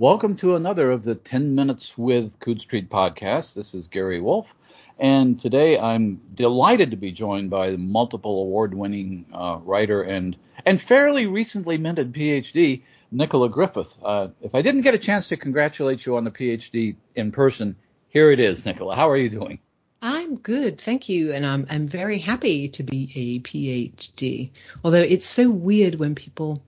Welcome to another of the 10 Minutes with Coode Street podcast. This is Gary Wolfe, and today I'm delighted to be joined by multiple award winning uh, writer and, and fairly recently minted PhD, Nicola Griffith. Uh, if I didn't get a chance to congratulate you on the PhD in person, here it is, Nicola. How are you doing? I'm good, thank you, and I'm I'm very happy to be a PhD. Although it's so weird when people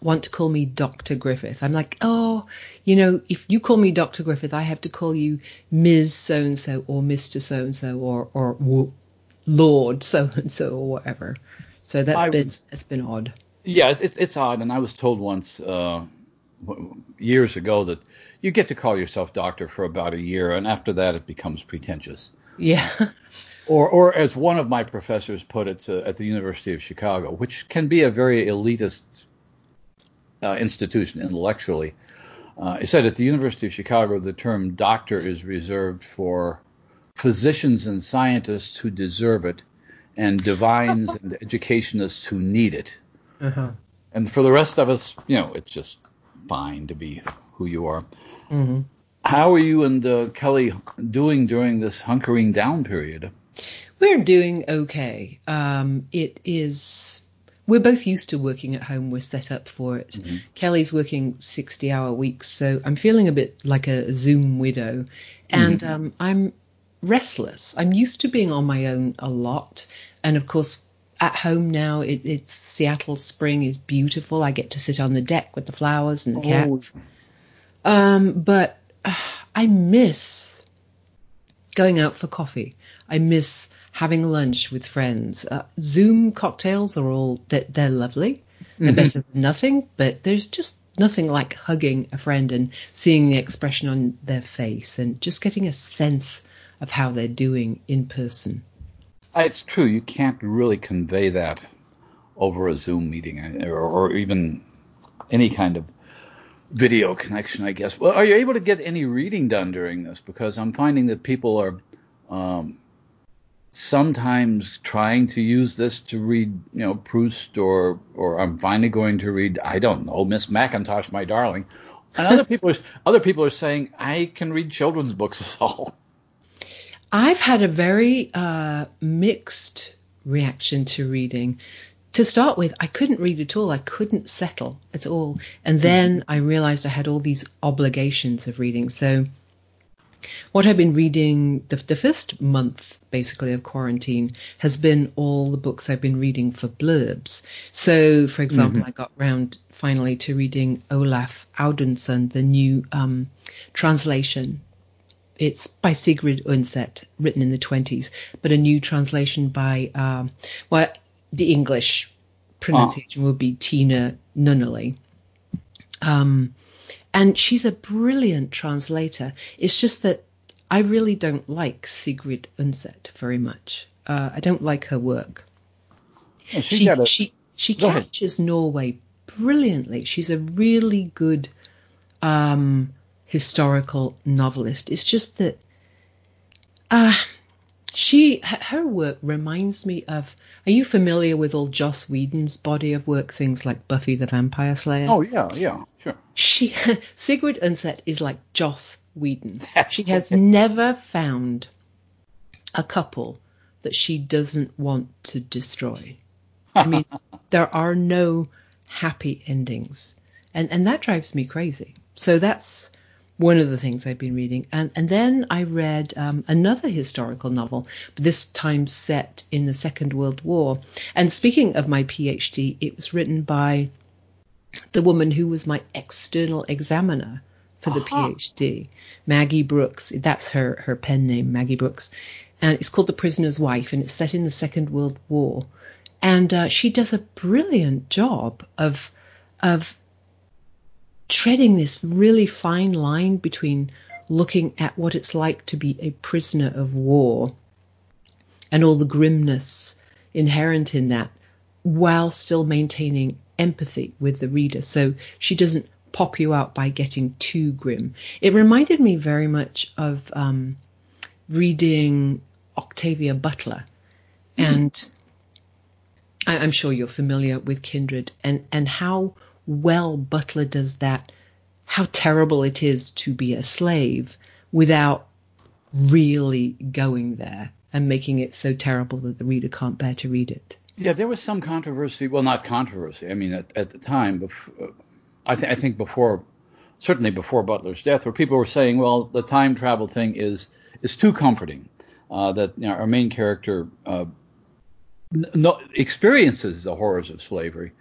want to call me Dr. Griffith. I'm like, oh, you know, if you call me Dr. Griffith, I have to call you Ms. So and so or Mr. So and so or or Lord so and so or whatever. So that's I been was, that's been odd. Yeah, it's it's odd, and I was told once uh, years ago that you get to call yourself doctor for about a year, and after that it becomes pretentious. Yeah. Or, or as one of my professors put it uh, at the University of Chicago, which can be a very elitist institution intellectually. Uh, it said at the University of Chicago, the term doctor is reserved for physicians and scientists who deserve it, and divines and educationists who need it. Uh-huh. And for the rest of us, you know, it's just fine to be who you are. Mm-hmm. How are you and uh, Kelly doing during this hunkering down period? We're doing okay. Um, it is we're both used to working at home. We're set up for it. Mm-hmm. Kelly's working 60 hour weeks, so I'm feeling a bit like a Zoom widow. And mm-hmm. um, I'm restless. I'm used to being on my own a lot. And of course, at home now, it, it's Seattle spring is beautiful. I get to sit on the deck with the flowers and the oh. cats. Um, but uh, I miss going out for coffee. I miss having lunch with friends. Uh, Zoom cocktails are all they're, they're lovely. They're mm-hmm. better than nothing, but there's just nothing like hugging a friend and seeing the expression on their face and just getting a sense of how they're doing in person. Uh, it's true. You can't really convey that over a Zoom meeting uh, or, or even any kind of video connection, I guess. Well, are you able to get any reading done during this? Because I'm finding that people are um, sometimes trying to use this to read, you know, Proust or or I'm finally going to read, I don't know, Miss Mackintosh, my darling. And other people are other people are saying I can read children's books as all. I've had a very uh, mixed reaction to reading. To start with, I couldn't read at all. I couldn't settle at all. And then I realized I had all these obligations of reading. So what I've been reading the, the first month basically of quarantine has been all the books I've been reading for blurbs. So, for example, mm-hmm. I got round finally to reading Olav Audunssøn, the new um, translation. It's by Sigrid Undset, written in the 20s, but a new translation by, um, well, the English pronunciation oh. would be Tiina Nunnally. Um, and she's a brilliant translator. It's just that I really don't like Sigrid Undset very much. Uh, I don't like her work. She a, she she captures ahead. Norway brilliantly. She's a really good um, historical novelist. It's just that uh, she her work reminds me of. Are you familiar with all Joss Whedon's body of work? Things like Buffy the Vampire Slayer. Oh yeah, yeah, sure. She Sigrid Undset is like Joss Whedon. She has never found a couple that she doesn't want to destroy. I mean, there are no happy endings. And and that drives me crazy. So that's one of the things I've been reading. And and then I read um, another historical novel, but this time set in the Second World War. And speaking of my PhD, it was written by the woman who was my external examiner for the uh-huh. PhD. Maggie Brookes, that's her, her pen name, Maggie Brookes. And it's called The Prisoner's Wife, and it's set in the Second World War. And uh, she does a brilliant job of of treading this really fine line between looking at what it's like to be a prisoner of war and all the grimness inherent in that while still maintaining empathy with the reader. So she doesn't pop you out by getting too grim. It reminded me very much of um, reading Octavia Butler, mm-hmm. and I, am sure you're familiar with Kindred and and how well Butler does that how terrible it is to be a slave without really going there and making it so terrible that the reader can't bear to read it. Yeah, there was some controversy. Well, not controversy. I mean, at, at the time, before, I, th- I think before, certainly before Butler's death, where people were saying, well, the time travel thing is is too comforting. Uh, that you know, our main character uh, no, experiences the horrors of slavery,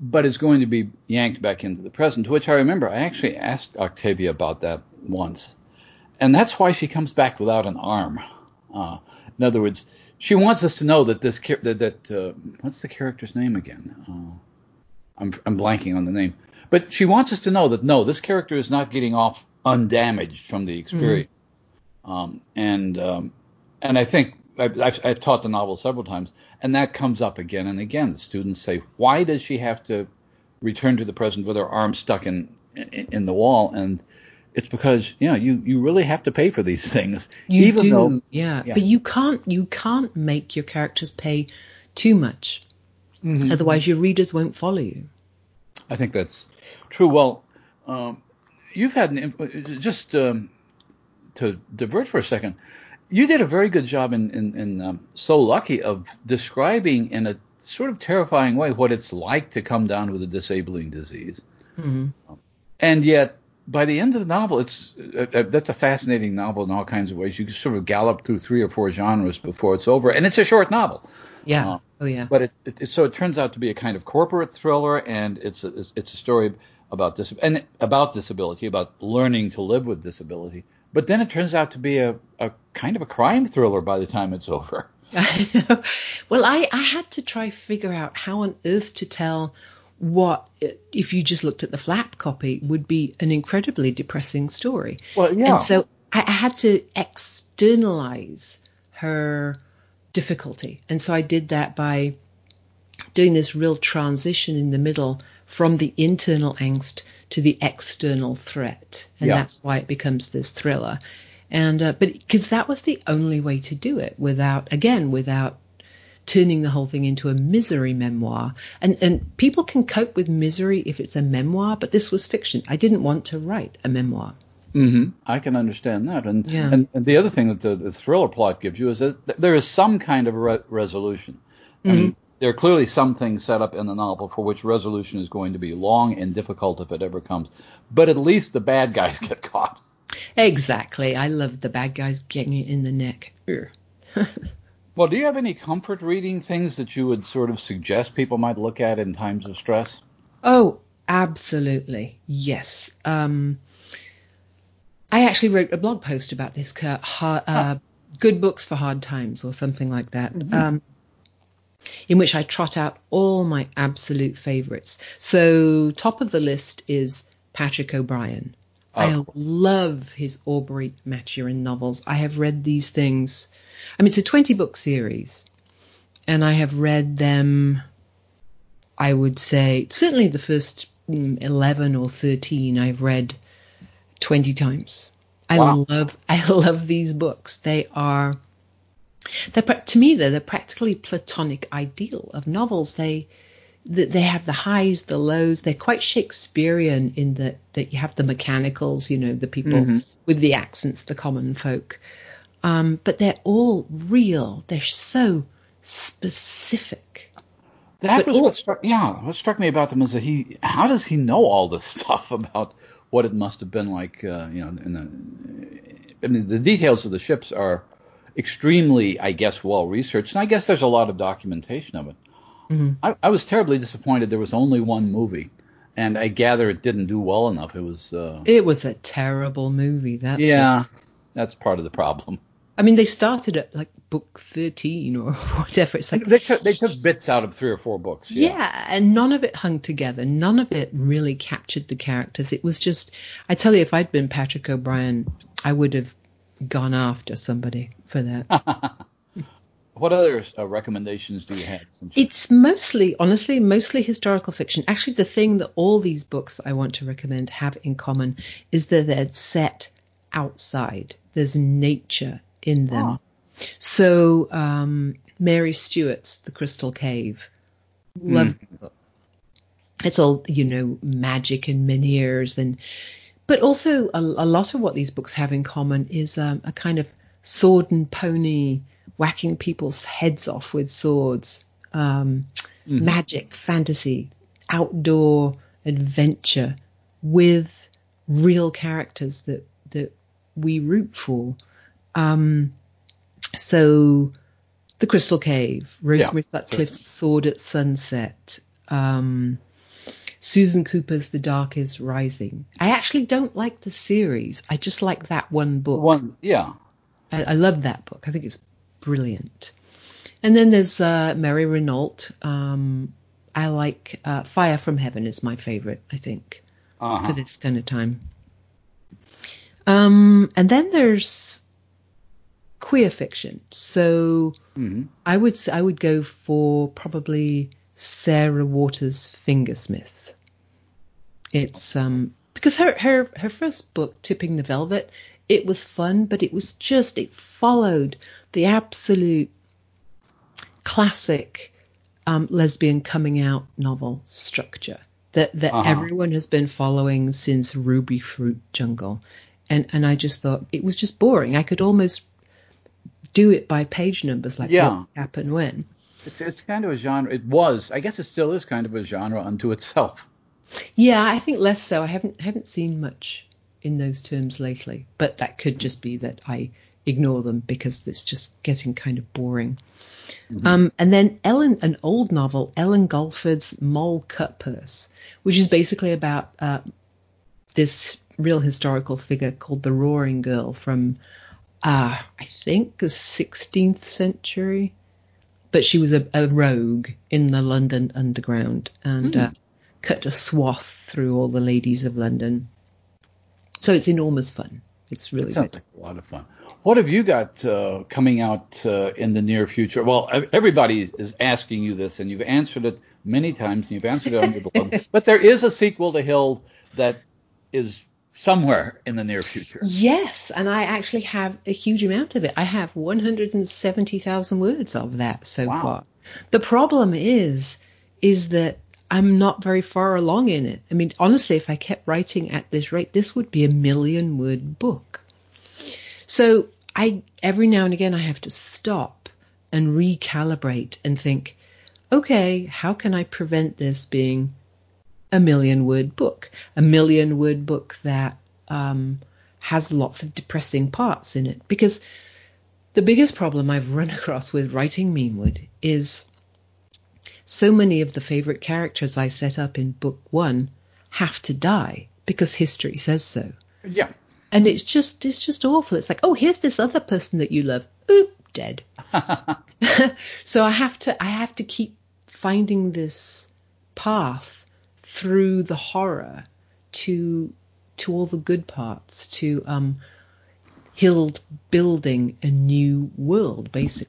but is going to be yanked back into the present. Which I remember I actually asked Octavia about that once, and that's why she comes back without an arm. Uh, in other words, she wants us to know that this that, that uh, what's the character's name again? Uh, I'm I'm blanking on the name, but she wants us to know that no, this character is not getting off undamaged from the experience. Mm-hmm. Um, and um, and I think I've, I've, I've, taught the novel several times, and that comes up again and again. The students say, "Why does she have to return to the present with her arm stuck in in, in the wall?" And it's because you know you you really have to pay for these things. You even do, though, yeah. yeah. But you can't you can't make your characters pay too much, mm-hmm. otherwise your readers won't follow you. I think that's true. Well, um, you've had an just um, to divert for a second. You did a very good job in in, in um, so lucky of describing in a sort of terrifying way what it's like to come down with a disabling disease, mm-hmm. and yet by the end of the novel, it's uh, uh, that's a fascinating novel in all kinds of ways. You can sort of gallop through three or four genres before it's over, and it's a short novel. Yeah. Uh, oh yeah. But it, it, so it turns out to be a kind of corporate thriller, and it's a it's a story about dis- and about disability, about learning to live with disability. But then it turns out to be a, a kind of a crime thriller by the time it's over. I know. Well, I, I had to try figure out how on earth to tell what if you just looked at the flap copy would be an incredibly depressing story. Well, yeah. And so I, I had to externalize her difficulty, and so I did that by doing this real transition in the middle from the internal angst to the external threat, and yeah. that's why it becomes this thriller. And uh, but because that was the only way to do it without again without turning the whole thing into a misery memoir. And and people can cope with misery if it's a memoir, but this was fiction. I didn't want to write a memoir. Mm-hmm. I can understand that. And, yeah. and, and the other thing that the, the, thriller plot gives you is that there is some kind of re- resolution. Mm-hmm. I mean, there are clearly some things set up in the novel for which resolution is going to be long and difficult if it ever comes. But at least the bad guys get caught. Exactly. I love the bad guys getting it in the neck. Well, do you have any comfort reading things that you would sort of suggest people might look at in times of stress? Oh, absolutely. Yes. Um, I actually wrote a blog post about this, uh, uh, Good Books for Hard Times or something like that, mm-hmm. um, in which I trot out all my absolute favorites. So, top of the list is Patrick O'Brian. Oh. I love his Aubrey Maturin novels. I have read these things I mean, it's a 20 book series, and I have read them, I would say, certainly the first mm, 11 or 13 I've read 20 times. I wow. love, I love these books. They are, they're, to me, they're the practically platonic ideal of novels. They, they have the highs, the lows. They're quite Shakespearean in that that you have the mechanicals, you know, the people mm-hmm. with the accents, the common folk. Um, but they're all real. They're so specific. That but was all, what struck, yeah. What struck me about them is that he, how does he know all this stuff about what it must have been like? Uh, you know, in the, I mean, the details of the ships are extremely, I guess, well researched, and I guess there's a lot of documentation of it. Mm-hmm. I, I, was terribly disappointed there was only one movie, and I gather it didn't do well enough. It was. Uh, it was a terrible movie. That's yeah. What, that's part of the problem. I mean, they started at like book 13 or whatever. It's like they took, they took bits out of three or four books. Yeah. yeah, and none of it hung together. None of it really captured the characters. It was just, I tell you, if I'd been Patrick O'Brian, I would have gone after somebody for that. what other uh, recommendations do you have? It's mostly, honestly, mostly historical fiction. Actually, the thing that all these books I want to recommend have in common is that they're set outside. There's nature in them. Oh. So um, Mary Stewart's The Crystal Cave. Love mm. It's all, you know, magic and Menhirs and but also a, a, lot of what these books have in common is um, a kind of sword and pony whacking people's heads off with swords, um, mm-hmm. magic, fantasy, outdoor adventure with real characters that that we root for. Um, so, The Crystal Cave, Rosemary yeah, Sutcliffe's Sword at Sunset, um, Susan Cooper's The Dark is Rising. I actually don't like the series. I just like that one book. One, yeah. I, I love that book. I think it's brilliant. And then there's uh, Mary Renault. Um, I like uh, Fire from Heaven is my favorite. I think uh-huh. for this kind of time. Um, and then there's queer fiction. So mm-hmm. I would I would go for probably Sarah Waters Fingersmith. It's um because her her her first book, Tipping the Velvet, it was fun, but it was just it followed the absolute classic um, lesbian coming out novel structure that that uh-huh. everyone has been following since Rubyfruit Jungle, and and I just thought it was just boring. I could almost do it by page numbers, like yeah. what happened when. It's it's kind of a genre. It was, I guess, it still is kind of a genre unto itself. Yeah, I think less so. I haven't haven't seen much in those terms lately, but that could just be that I ignore them because it's just getting kind of boring. Mm-hmm. Um, and then Ellen, an old novel, Ellen Galford's Moll Cutpurse, which is basically about uh, this real historical figure called the Roaring Girl from, uh, I think, the 16th century. But she was a, a rogue in the London Underground and mm. uh, cut a swath through all the ladies of London. So it's enormous fun. It's really sounds good. like a lot of fun. What have you got uh, coming out uh, in the near future? Well, everybody is asking you this, and you've answered it many times, and you've answered it on your blog. but there is a sequel to Hild that is somewhere in the near future. Yes, and I actually have a huge amount of it. I have 170,000 words of that so wow. far. The problem is, is that I'm not very far along in it. I mean, honestly, if I kept writing at this rate, this would be a million word book. So I every now and again I have to stop and recalibrate and think, okay, how can I prevent this being a million word book? A million word book that um, has lots of depressing parts in it. Because the biggest problem I've run across with writing Menewood is so many of the favorite characters I set up in book one have to die because history says so. Yeah and it's just it's just awful. It's like, oh, here's this other person that you love. Oop, dead. so I have to I have to keep finding this path through the horror to to all the good parts to um Hild building a new world basically.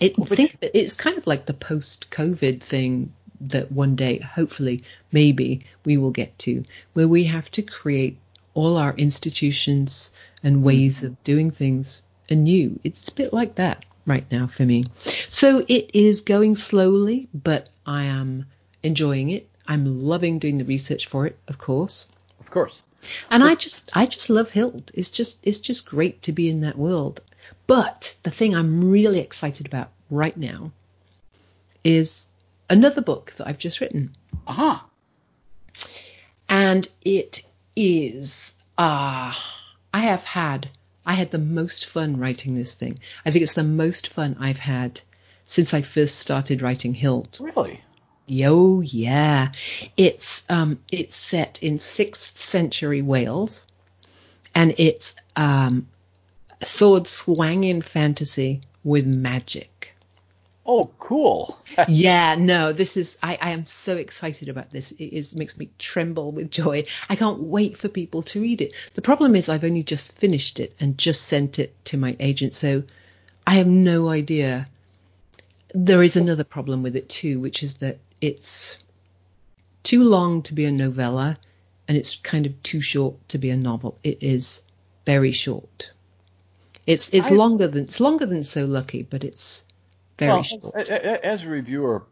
It think it's kind of like the post COVID thing that one day hopefully maybe we will get to where we have to create all our institutions and ways of doing things anew. It's a bit like that right now for me. So it is going slowly, but I am enjoying it. I'm loving doing the research for it, of course. Of course. And I just I just love Hild. It's just it's just great to be in that world. But the thing I'm really excited about right now is another book that I've just written. Uh-huh. And it is ah, uh, I have had I had the most fun writing this thing. I think it's the most fun I've had since I first started writing Hild. Really? Yo, yeah. It's um it's set in sixth century Wales, and it's um sword swanging fantasy with magic. Oh, cool. yeah, no, this is, I, I am so excited about this. It is, makes me tremble with joy. I can't wait for people to read it. The problem is I've only just finished it and just sent it to my agent. So I have no idea. There is another problem with it too, which is that it's too long to be a novella and it's kind of too short to be a novel. It is very short. It's it's I, longer than it's longer than So Lucky, but it's very well, short. As, as, a reviewer,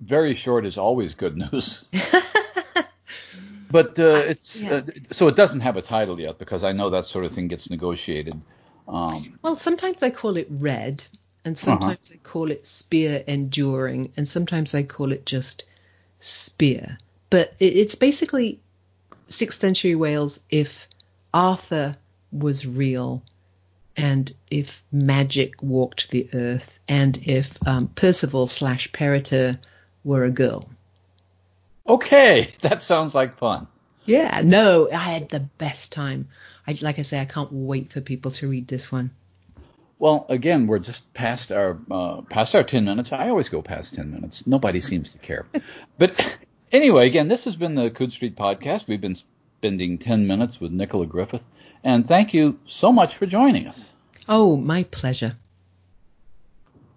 very short is always good news. but uh, it's yeah. uh, so it doesn't have a title yet because I know that sort of thing gets negotiated. Um, well, sometimes I call it red, and uh-huh. sometimes uh-huh. I call it spear enduring, and sometimes I call it just spear. But it, it's basically sixth century Wales if Arthur was real, and if magic walked the earth, and if um, Percival slash Peredur were a girl. Okay, that sounds like fun. Yeah, no, I had the best time. I, like I say, I can't wait for people to read this one. Well, again, we're just past our uh, past our ten minutes. I always go past ten minutes. Nobody seems to care. but anyway, again, this has been the Coode Street podcast. We've been spending ten minutes with Nicola Griffith, and thank you so much for joining us. Oh, my pleasure.